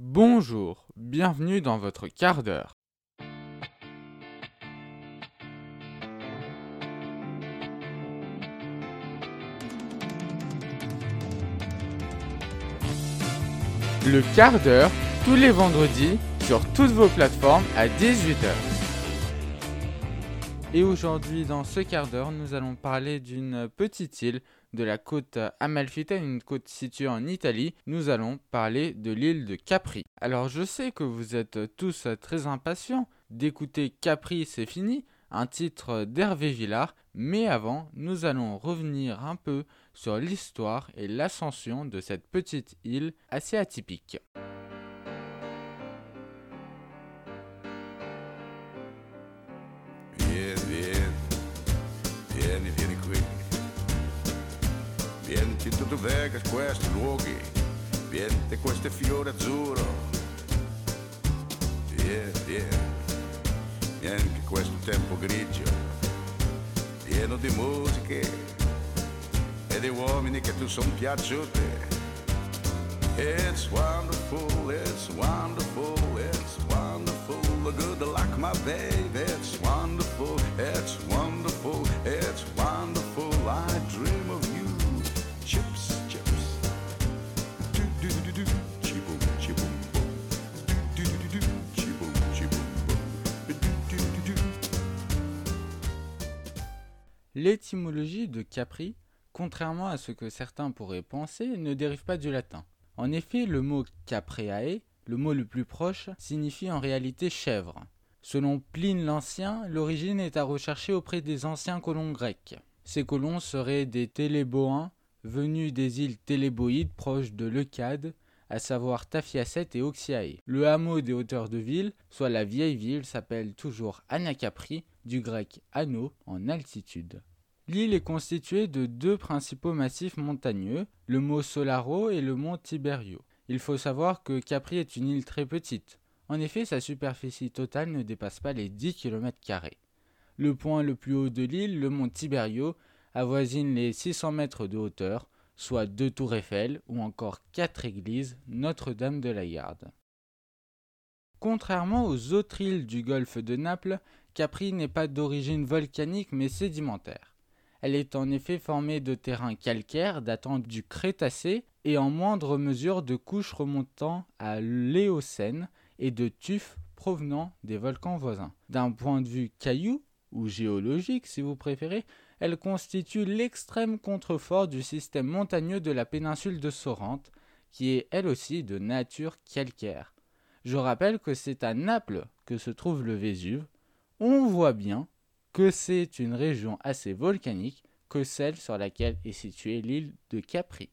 Bonjour, bienvenue dans votre quart d'heure. Le quart d'heure, tous les vendredis, sur toutes vos plateformes à 18h. Et aujourd'hui, dans ce quart d'heure, nous allons parler d'une petite île de la côte Amalfitaine, une côte située en Italie. Nous allons parler de l'île de Capri. Alors, je sais que vous êtes tous très impatients d'écouter Capri, c'est fini, un titre d'Hervé Villard, mais avant, nous allons revenir un peu sur l'histoire et l'ascension de cette petite île assez atypique. Vieni tu tu vega questi luoghi, vieni questo fiore azzurro. Vieni, vieni che questo tempo grigio, pieno di musiche e di uomini che tu son piaciuti. It's wonderful, it's wonderful, it's wonderful. Good like my baby. It's wonderful, it's wonderful, it's wonderful. I dream L'étymologie de Capri, contrairement à ce que certains pourraient penser, ne dérive pas du latin. En effet, le mot capreae, le mot le plus proche, signifie en réalité chèvre. Selon Pline l'Ancien, l'origine est à rechercher auprès des anciens colons grecs. Ces colons seraient des Téléboins, venus des îles Téléboïdes proches de Leucade, à savoir Taphiacette et Oxiae. Le hameau des hauteurs de ville, soit la vieille ville, s'appelle toujours Anacapri, du grec ano, en altitude. L'île est constituée de deux principaux massifs montagneux, le mont Solaro et le mont Tiberio. Il faut savoir que Capri est une île très petite. En effet, sa superficie totale ne dépasse pas les 10 km. Le point le plus haut de l'île, le mont Tiberio, avoisine les 600 mètres de hauteur, soit deux tours Eiffel ou encore quatre églises Notre-Dame de la Garde. Contrairement aux autres îles du golfe de Naples, Capri n'est pas d'origine volcanique mais sédimentaire. Elle est en effet formée de terrains calcaires datant du Crétacé et en moindre mesure de couches remontant à l'Éocène et de tufs provenant des volcans voisins. D'un point de vue caillou, ou géologique si vous préférez, elle constitue l'extrême contrefort du système montagneux de la péninsule de Sorrente, qui est elle aussi de nature calcaire. Je rappelle que c'est à Naples que se trouve le Vésuve. On voit bien que c'est une région assez volcanique que celle sur laquelle est située l'île de Capri.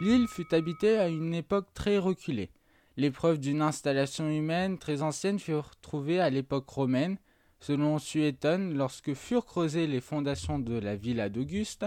L'île fut habitée à une époque très reculée. Les preuves d'une installation humaine très ancienne furent trouvées à l'époque romaine, selon Suétone, lorsque furent creusées les fondations de la villa d'Auguste,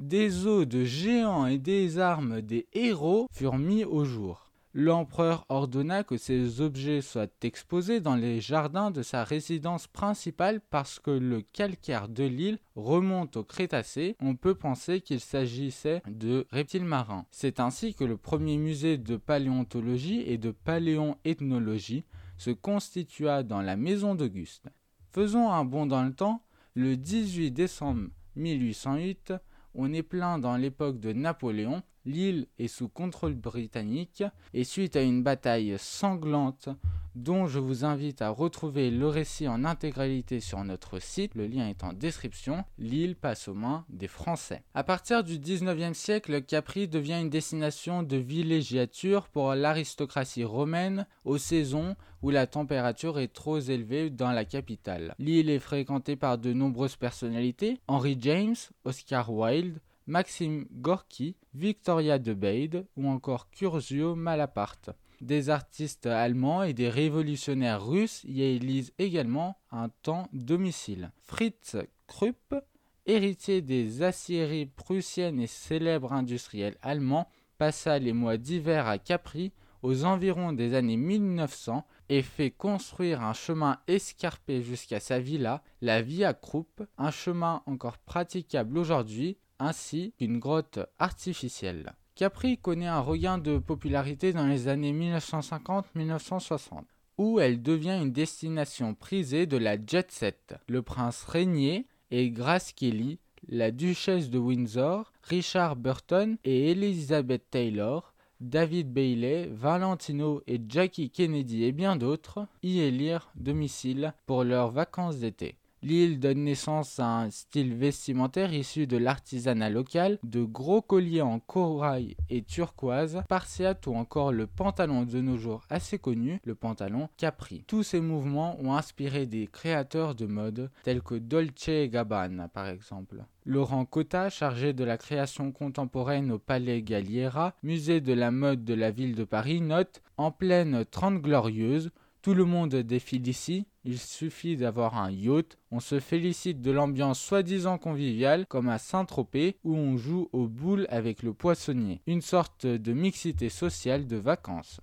des os de géants et des armes des héros furent mis au jour. L'empereur ordonna que ces objets soient exposés dans les jardins de sa résidence principale parce que le calcaire de l'île remonte au Crétacé. On peut penser qu'il s'agissait de reptiles marins. C'est ainsi que le premier musée de paléontologie et de paléoethnologie se constitua dans la maison d'Auguste. Faisons un bond dans le temps. Le 18 décembre 1808, on est plein dans l'époque de Napoléon L'île est sous contrôle britannique et suite à une bataille sanglante dont je vous invite à retrouver le récit en intégralité sur notre site, le lien est en description, l'île passe aux mains des Français. À partir du 19e siècle, Capri devient une destination de villégiature pour l'aristocratie romaine aux saisons où la température est trop élevée dans la capitale. L'île est fréquentée par de nombreuses personnalités, Henry James, Oscar Wilde, Maxime Gorky, Victoria de Bade ou encore Curzio Malaparte. Des artistes allemands et des révolutionnaires russes y élisent également un temps domicile. Fritz Krupp, héritier des aciéries prussiennes et célèbre industriel allemand, passa les mois d'hiver à Capri aux environs des années 1900 et fait construire un chemin escarpé jusqu'à sa villa, la Via Krupp, un chemin encore praticable aujourd'hui ainsi qu'une grotte artificielle. Capri connaît un regain de popularité dans les années 1950-1960, où elle devient une destination prisée de la jet set. Le prince régnier et Grace Kelly, la duchesse de Windsor, Richard Burton et Elizabeth Taylor, David Bailey, Valentino et Jackie Kennedy et bien d'autres y élirent domicile pour leurs vacances d'été. L'île donne naissance à un style vestimentaire issu de l'artisanat local, de gros colliers en corail et turquoise, spartiate ou encore le pantalon de nos jours assez connu, le pantalon Capri. Tous ces mouvements ont inspiré des créateurs de mode tels que Dolce Gabbana par exemple. Laurent Cotta, chargé de la création contemporaine au Palais Galliera, musée de la mode de la ville de Paris, note En pleine Trente Glorieuse, tout le monde défile ici, il suffit d'avoir un yacht, on se félicite de l'ambiance soi-disant conviviale comme à Saint-Tropez où on joue aux boules avec le poissonnier, une sorte de mixité sociale de vacances.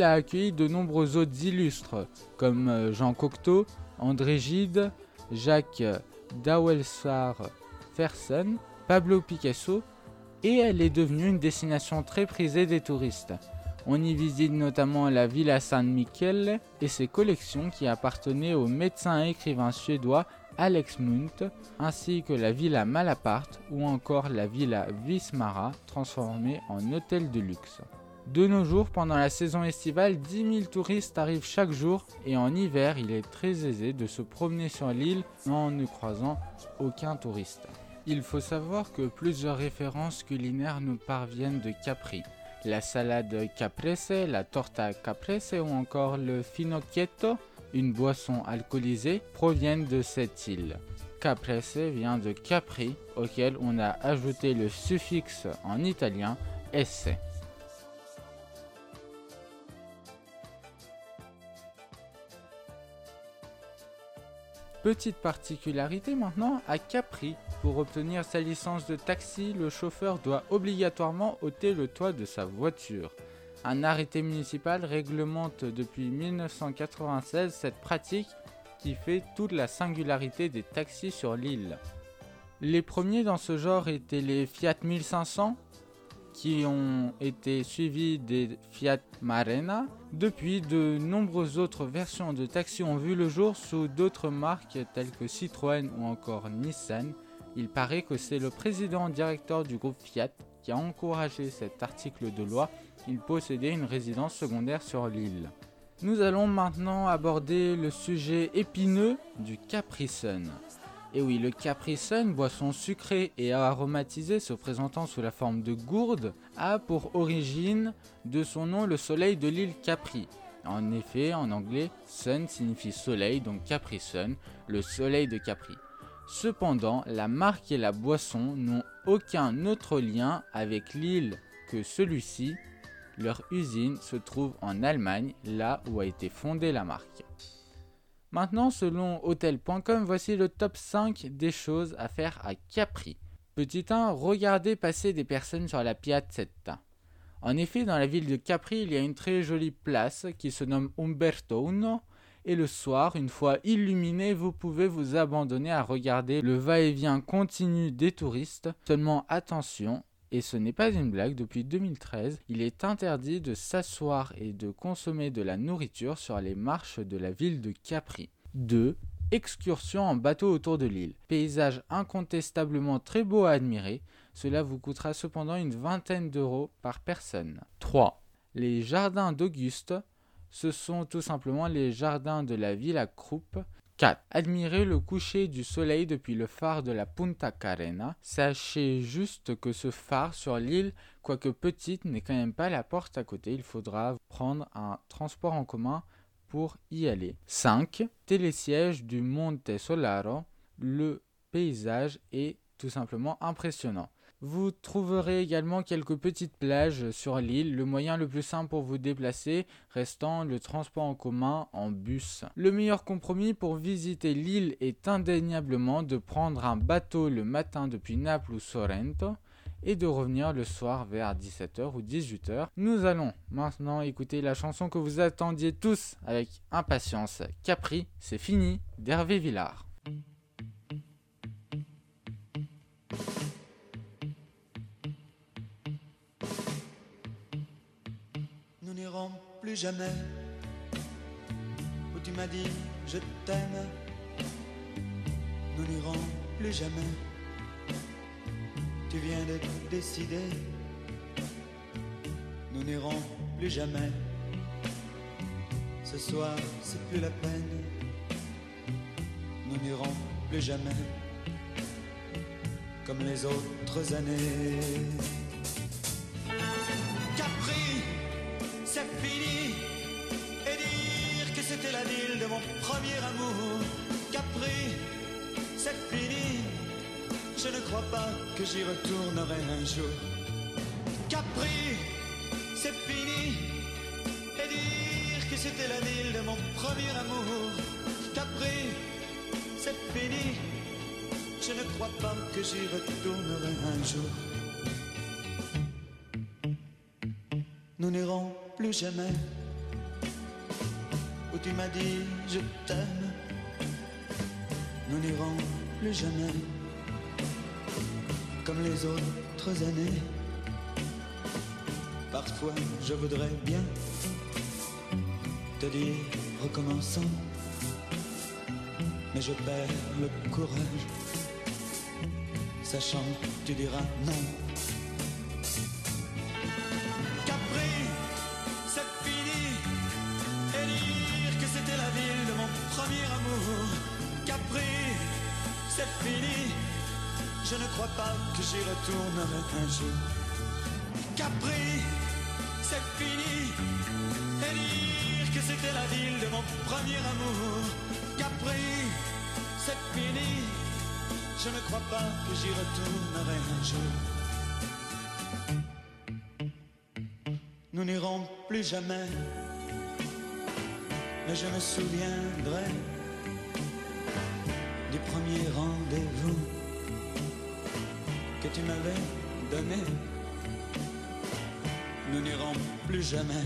A accueilli de nombreux autres illustres, comme euh, Jean Cocteau, André Gide, Jacques Dawelsar Fersen, Pablo Picasso, et elle est devenue une destination très prisée des touristes. On y visite notamment la Villa San Michele et ses collections qui appartenaient au médecin et écrivain suédois Alex Munt, ainsi que la Villa Malaparte ou encore la Villa Vismara transformée en hôtel de luxe. De nos jours, pendant la saison estivale, 10 000 touristes arrivent chaque jour et en hiver, il est très aisé de se promener sur l'île en ne croisant aucun touriste. Il faut savoir que plusieurs références culinaires nous parviennent de Capri. La salade caprese, la torta caprese ou encore le finocchietto, une boisson alcoolisée, proviennent de cette île. Caprese vient de Capri, auquel on a ajouté le suffixe en italien esse. Petite particularité maintenant, à Capri, pour obtenir sa licence de taxi, le chauffeur doit obligatoirement ôter le toit de sa voiture. Un arrêté municipal réglemente depuis 1996 cette pratique qui fait toute la singularité des taxis sur l'île. Les premiers dans ce genre étaient les Fiat 1500, qui ont été suivis des Fiat Marena. Depuis, de nombreuses autres versions de taxi ont vu le jour sous d'autres marques telles que Citroën ou encore Nissan. Il paraît que c'est le président directeur du groupe Fiat qui a encouragé cet article de loi. Il possédait une résidence secondaire sur l'île. Nous allons maintenant aborder le sujet épineux du Capri. Et oui, le Capri Sun, boisson sucrée et aromatisée se présentant sous la forme de gourde, a pour origine de son nom le soleil de l'île Capri. En effet, en anglais, sun signifie soleil, donc Capri Sun, le soleil de Capri. Cependant, la marque et la boisson n'ont aucun autre lien avec l'île que celui-ci. Leur usine se trouve en Allemagne, là où a été fondée la marque. Maintenant, selon hotel.com, voici le top 5 des choses à faire à Capri. Petit 1, regardez passer des personnes sur la Piazzetta. En effet, dans la ville de Capri, il y a une très jolie place qui se nomme Umberto Uno. Et le soir, une fois illuminé, vous pouvez vous abandonner à regarder le va-et-vient continu des touristes. Seulement attention, et ce n'est pas une blague, depuis 2013, il est interdit de s'asseoir et de consommer de la nourriture sur les marches de la ville de Capri. 2. excursion en bateau autour de l'île. Paysage incontestablement très beau à admirer, cela vous coûtera cependant une vingtaine d'euros par personne. 3. Les jardins d'Auguste, ce sont tout simplement les jardins de la ville à Croupe. 4. Admirez le coucher du soleil depuis le phare de la Punta Carena. Sachez juste que ce phare sur l'île, quoique petite, n'est quand même pas la porte à côté. Il faudra prendre un transport en commun pour y aller. 5. Télésiège du Monte Solaro. Le paysage est tout simplement impressionnant. Vous trouverez également quelques petites plages sur l'île, le moyen le plus simple pour vous déplacer restant le transport en commun en bus. Le meilleur compromis pour visiter l'île est indéniablement de prendre un bateau le matin depuis Naples ou Sorrento et de revenir le soir vers 17h ou 18h. Nous allons maintenant écouter la chanson que vous attendiez tous avec impatience. Capri, c'est fini d'Hervé Villard. Plus jamais où tu m'as dit je t'aime. Nous n'irons plus jamais. Tu viens de décider. Nous n'irons plus jamais. Ce soir, c'est plus la peine. Nous n'irons plus jamais. Comme les autres années. C'est fini. Et dire que c'était la ville de mon premier amour. Capri, c'est fini. Je ne crois pas que j'y retournerai un jour. Capri, c'est fini. Et dire que c'était la ville de mon premier amour. Capri, c'est fini. Je ne crois pas que j'y retournerai un jour. Nous n'irons plus jamais. Où tu m'as dit je t'aime, nous n'irons plus jamais. Comme les autres années, parfois je voudrais bien te dire recommençons, mais je perds le courage, sachant que tu diras non. Je ne crois pas que j'y retournerai un jour. Capri, c'est fini. Et dire que c'était la ville de mon premier amour. Capri, c'est fini. Je ne crois pas que j'y retournerai un jour. Nous n'irons plus jamais. Mais je me souviendrai du premier que tu m'avais donné. Nous n'irons plus jamais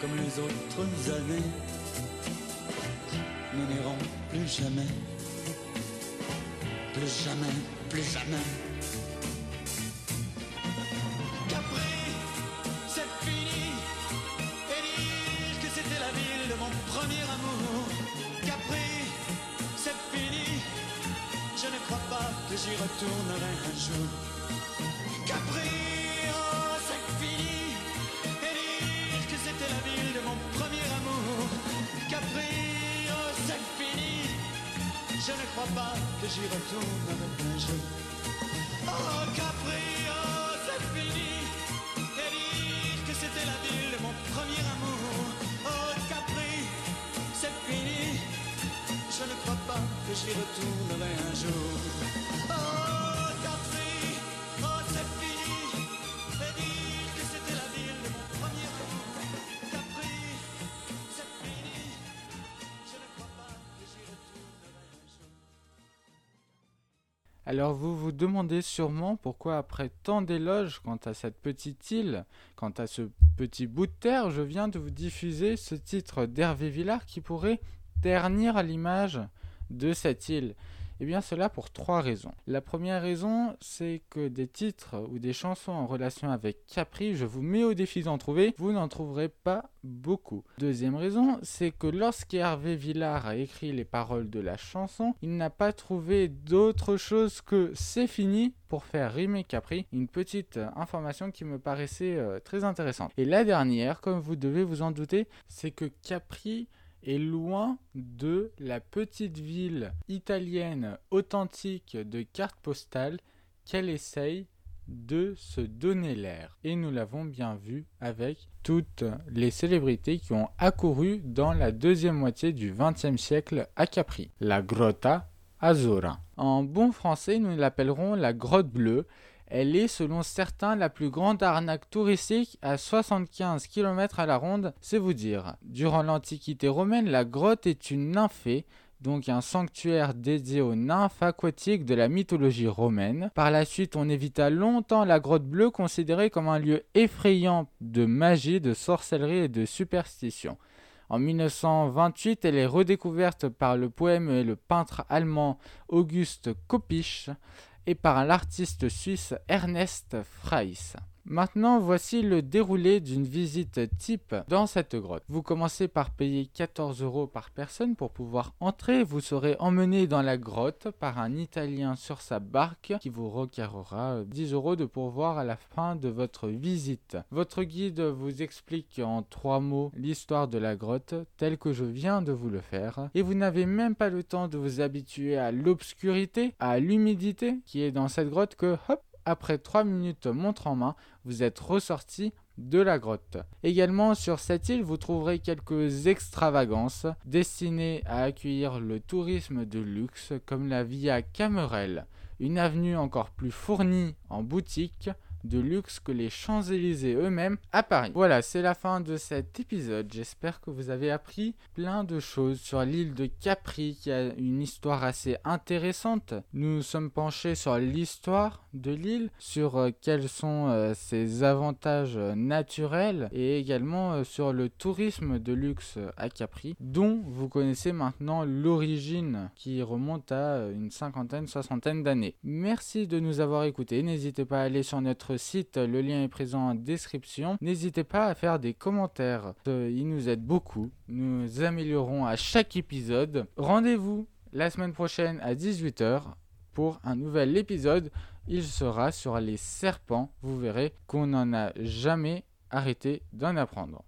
comme les autres années. Nous n'irons plus jamais, plus jamais, plus jamais. Un jour. Capri, oh, c'est fini. Et dire que c'était la ville de mon premier amour. Capri, oh, c'est fini. Je ne crois pas que j'y retournerai un jour. Oh, Capri, oh, c'est fini. Et dire que c'était la ville de mon premier amour. Oh, Capri, c'est fini. Je ne crois pas que j'y retournerai un jour. Oh, Alors vous vous demandez sûrement pourquoi après tant d'éloges quant à cette petite île, quant à ce petit bout de terre, je viens de vous diffuser ce titre d'Hervé Villard qui pourrait ternir l'image de cette île. Eh bien cela pour trois raisons. La première raison, c'est que des titres ou des chansons en relation avec Capri, je vous mets au défi d'en trouver, vous n'en trouverez pas beaucoup. Deuxième raison, c'est que lorsqu'Hervé Villard a écrit les paroles de la chanson, il n'a pas trouvé d'autre chose que c'est fini pour faire rimer Capri. Une petite information qui me paraissait euh, très intéressante. Et la dernière, comme vous devez vous en douter, c'est que Capri est loin de la petite ville italienne authentique de carte postale qu'elle essaye de se donner l'air. Et nous l'avons bien vu avec toutes les célébrités qui ont accouru dans la deuxième moitié du XXe siècle à Capri. La Grotta Azura. En bon français, nous l'appellerons la grotte bleue elle est, selon certains, la plus grande arnaque touristique à 75 km à la ronde, c'est vous dire. Durant l'Antiquité romaine, la grotte est une nymphée, donc un sanctuaire dédié aux nymphes aquatiques de la mythologie romaine. Par la suite, on évita longtemps la grotte bleue, considérée comme un lieu effrayant de magie, de sorcellerie et de superstition. En 1928, elle est redécouverte par le poème et le peintre allemand Auguste Kopisch et par l'artiste suisse Ernest Freiss. Maintenant, voici le déroulé d'une visite type dans cette grotte. Vous commencez par payer 14 euros par personne pour pouvoir entrer. Vous serez emmené dans la grotte par un Italien sur sa barque qui vous requérera 10 euros de pourvoir à la fin de votre visite. Votre guide vous explique en trois mots l'histoire de la grotte telle que je viens de vous le faire. Et vous n'avez même pas le temps de vous habituer à l'obscurité, à l'humidité qui est dans cette grotte que hop, après 3 minutes montre en main, vous êtes ressorti de la grotte. Également sur cette île, vous trouverez quelques extravagances destinées à accueillir le tourisme de luxe comme la Via Camerel, une avenue encore plus fournie en boutiques de luxe que les Champs-Élysées eux-mêmes à Paris. Voilà, c'est la fin de cet épisode. J'espère que vous avez appris plein de choses sur l'île de Capri qui a une histoire assez intéressante. Nous sommes penchés sur l'histoire de l'île, sur euh, quels sont euh, ses avantages naturels et également euh, sur le tourisme de luxe à Capri dont vous connaissez maintenant l'origine qui remonte à une cinquantaine, soixantaine d'années. Merci de nous avoir écoutés. N'hésitez pas à aller sur notre site, le lien est présent en description. N'hésitez pas à faire des commentaires, euh, il nous aide beaucoup. Nous améliorons à chaque épisode. Rendez-vous la semaine prochaine à 18h pour un nouvel épisode. Il sera sur les serpents. Vous verrez qu'on n'en a jamais arrêté d'en apprendre.